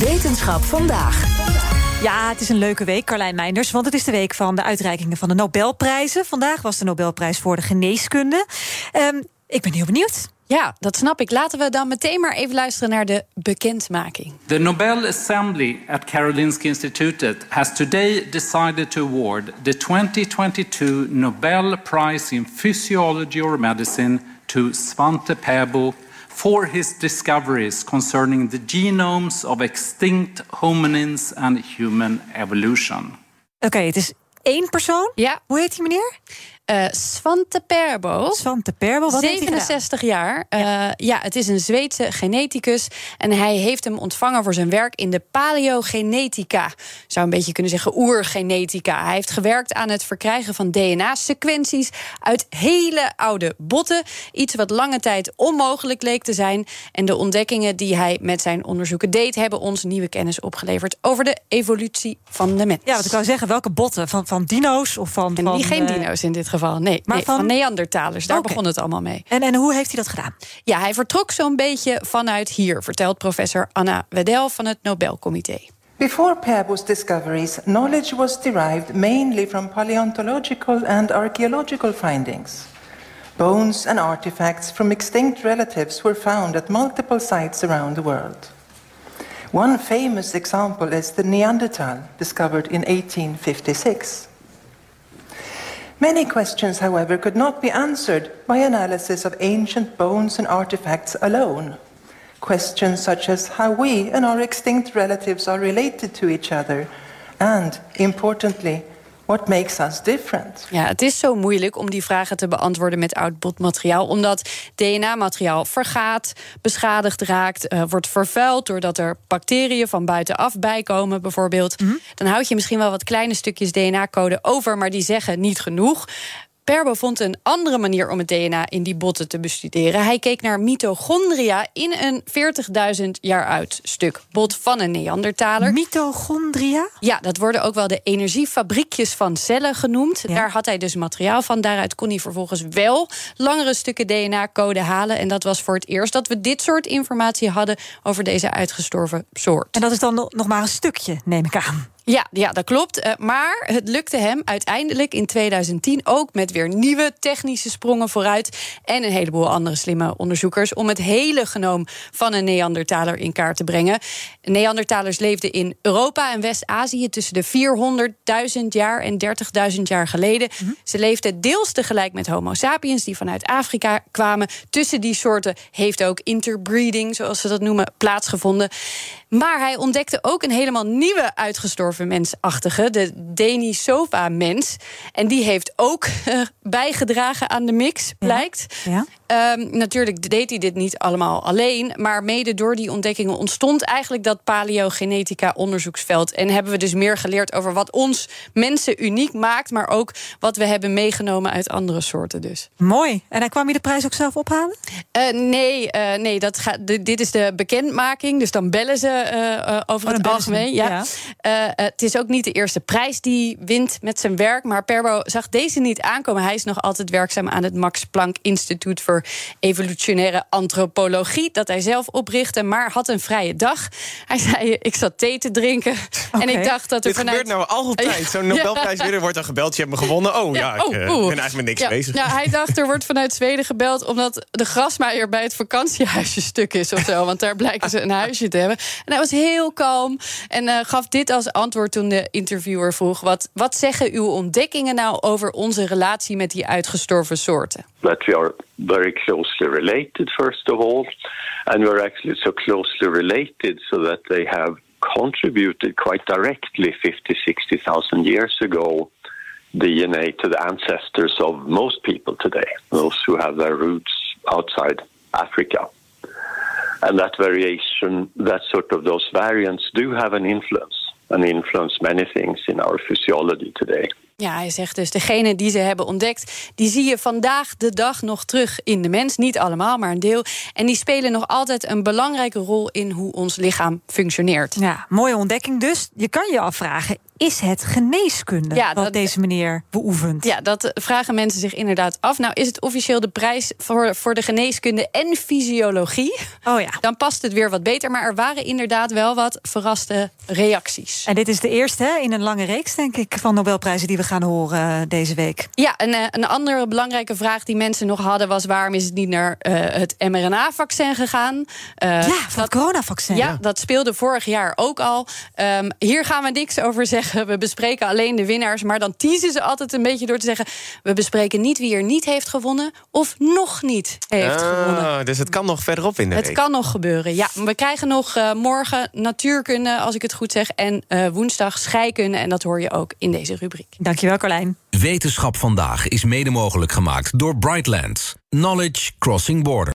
Wetenschap vandaag. Ja, het is een leuke week, Carlijn Meinders, want het is de week van de uitreikingen van de Nobelprijzen. Vandaag was de Nobelprijs voor de geneeskunde. Um, ik ben heel benieuwd. Ja, dat snap ik. Laten we dan meteen maar even luisteren naar de bekendmaking. The Nobel Assembly at Karolinska Institutet has today decided to award the 2022 Nobel Prize in Physiology or Medicine to Svante Pääbo for his discoveries concerning the genomes of extinct hominins and human evolution. Oké, okay, het is één persoon? Ja. Hoe heet die meneer? Uh, Svante Perbo. Svante Perbo, wat 67 jaar. Uh, ja. ja, het is een Zweedse geneticus. En hij heeft hem ontvangen voor zijn werk in de paleogenetica. Zou een beetje kunnen zeggen oergenetica. Hij heeft gewerkt aan het verkrijgen van DNA-sequenties uit hele oude botten. Iets wat lange tijd onmogelijk leek te zijn. En de ontdekkingen die hij met zijn onderzoeken deed, hebben ons nieuwe kennis opgeleverd over de evolutie van de mens. Ja, wat ik wou zeggen, welke botten? Van, van dino's of van. En van, die geen uh... dino's in dit geval. Nee, maar nee, van... van Neandertalers. Daar okay. begon het allemaal mee. En, en hoe heeft hij dat gedaan? Ja, hij vertrok zo'n beetje vanuit hier, vertelt professor Anna Wedel van het Nobelcomité. Before Pääbo's discoveries, knowledge was derived mainly from paleontological and archaeological findings. Bones and artifacts from extinct relatives were found at multiple sites around the world. One famous example is the Neanderthal, discovered in 1856. Many questions, however, could not be answered by analysis of ancient bones and artifacts alone. Questions such as how we and our extinct relatives are related to each other, and, importantly, what makes us different? Ja, het is zo moeilijk om die vragen te beantwoorden met oud botmateriaal, omdat DNA-materiaal vergaat, beschadigd raakt, uh, wordt vervuild doordat er bacteriën van buitenaf bijkomen, bijvoorbeeld. Mm -hmm. Dan houd je misschien wel wat kleine stukjes DNA-code over, maar die zeggen niet genoeg. Perbo vond een andere manier om het DNA in die botten te bestuderen. Hij keek naar mitochondria in een 40.000 jaar oud stuk bot van een Neandertaler. Mitochondria? Ja, dat worden ook wel de energiefabriekjes van cellen genoemd. Ja. Daar had hij dus materiaal van. Daaruit kon hij vervolgens wel langere stukken DNA-code halen. En dat was voor het eerst dat we dit soort informatie hadden over deze uitgestorven soort. En dat is dan nog maar een stukje, neem ik aan. Ja, ja, dat klopt. Uh, maar het lukte hem uiteindelijk in 2010 ook met weer nieuwe technische sprongen vooruit. En een heleboel andere slimme onderzoekers om het hele genoom van een Neandertaler in kaart te brengen. Neandertalers leefden in Europa en West-Azië tussen de 400.000 jaar en 30.000 jaar geleden. Mm -hmm. Ze leefden deels tegelijk met Homo sapiens, die vanuit Afrika kwamen. Tussen die soorten heeft ook interbreeding, zoals ze dat noemen, plaatsgevonden. Maar hij ontdekte ook een helemaal nieuwe uitgestorven mensachtige, de Denisova-mens. En die heeft ook uh, bijgedragen aan de mix, blijkt. Ja. Ja. Um, natuurlijk deed hij dit niet allemaal alleen, maar mede door die ontdekkingen ontstond eigenlijk dat paleogenetica-onderzoeksveld. En hebben we dus meer geleerd over wat ons mensen uniek maakt, maar ook wat we hebben meegenomen uit andere soorten. Dus. Mooi. En hij kwam je de prijs ook zelf ophalen? Uh, nee, uh, nee dat gaat, dit is de bekendmaking, dus dan bellen ze uh, over oh, het algemeen. Ja. ja. Het is ook niet de eerste prijs die wint met zijn werk. Maar Perbo zag deze niet aankomen. Hij is nog altijd werkzaam aan het Max Planck Instituut voor Evolutionaire Antropologie. Dat hij zelf oprichtte, maar had een vrije dag. Hij zei: Ik zat thee te drinken. Okay. En ik dacht dat er Dit vanuit. gebeurt nou altijd. Zo'n Nobelprijswinnaar wordt dan gebeld. Je hebt me gewonnen. Oh ja, ja oh, ik uh, ben eigenlijk met niks ja, bezig. Ja, hij dacht er wordt vanuit Zweden gebeld omdat de grasmaaier bij het vakantiehuisje stuk is of zo. Want daar blijken ze een huisje te hebben. En hij was heel kalm en uh, gaf dit als antwoord toen de interviewer vroeg: wat, wat zeggen uw ontdekkingen nou over onze relatie met die uitgestorven soorten? That we are very closely related, first of all, and we're actually so closely related so that they have contributed quite directly 50, 60,000 years ago DNA to the ancestors of most people today, those who have their roots outside Africa. And that variation, that sort of those variants, do have an influence and influence many things in our physiology today. Ja, hij zegt dus, degene die ze hebben ontdekt... die zie je vandaag de dag nog terug in de mens. Niet allemaal, maar een deel. En die spelen nog altijd een belangrijke rol... in hoe ons lichaam functioneert. Ja, mooie ontdekking dus. Je kan je afvragen, is het geneeskunde Ja, wat dat- deze meneer beoefent? Ja, dat vragen mensen zich inderdaad af. Nou, is het officieel de prijs voor, voor de geneeskunde en fysiologie? Oh ja. Dan past het weer wat beter. Maar er waren inderdaad wel wat verraste reacties. En dit is de eerste hè, in een lange reeks, denk ik, van Nobelprijzen die we gaan horen eh, deze week. Ja, een, eh, een andere belangrijke vraag die mensen nog hadden was: waarom is het niet naar eh, het mRNA-vaccin gegaan? Eh, ja, van het coronavaccin. Ja, dat speelde vorig jaar ook al. Ehm, hier gaan we niks over zeggen. We bespreken alleen de winnaars. Maar dan teasen ze altijd een beetje door te zeggen: we bespreken niet wie er niet heeft gewonnen of nog niet heeft gewonnen. Ah, dus het kan nog verderop in de Het week. kan nog gebeuren, ja. We krijgen nog eh, morgen natuurkunde, als ik het goed zeg... en eh, woensdag scheikunde, en dat hoor je ook in deze rubriek. Dankjewel, Carlijn. Wetenschap vandaag is mede mogelijk gemaakt door Brightlands. Knowledge Crossing Border.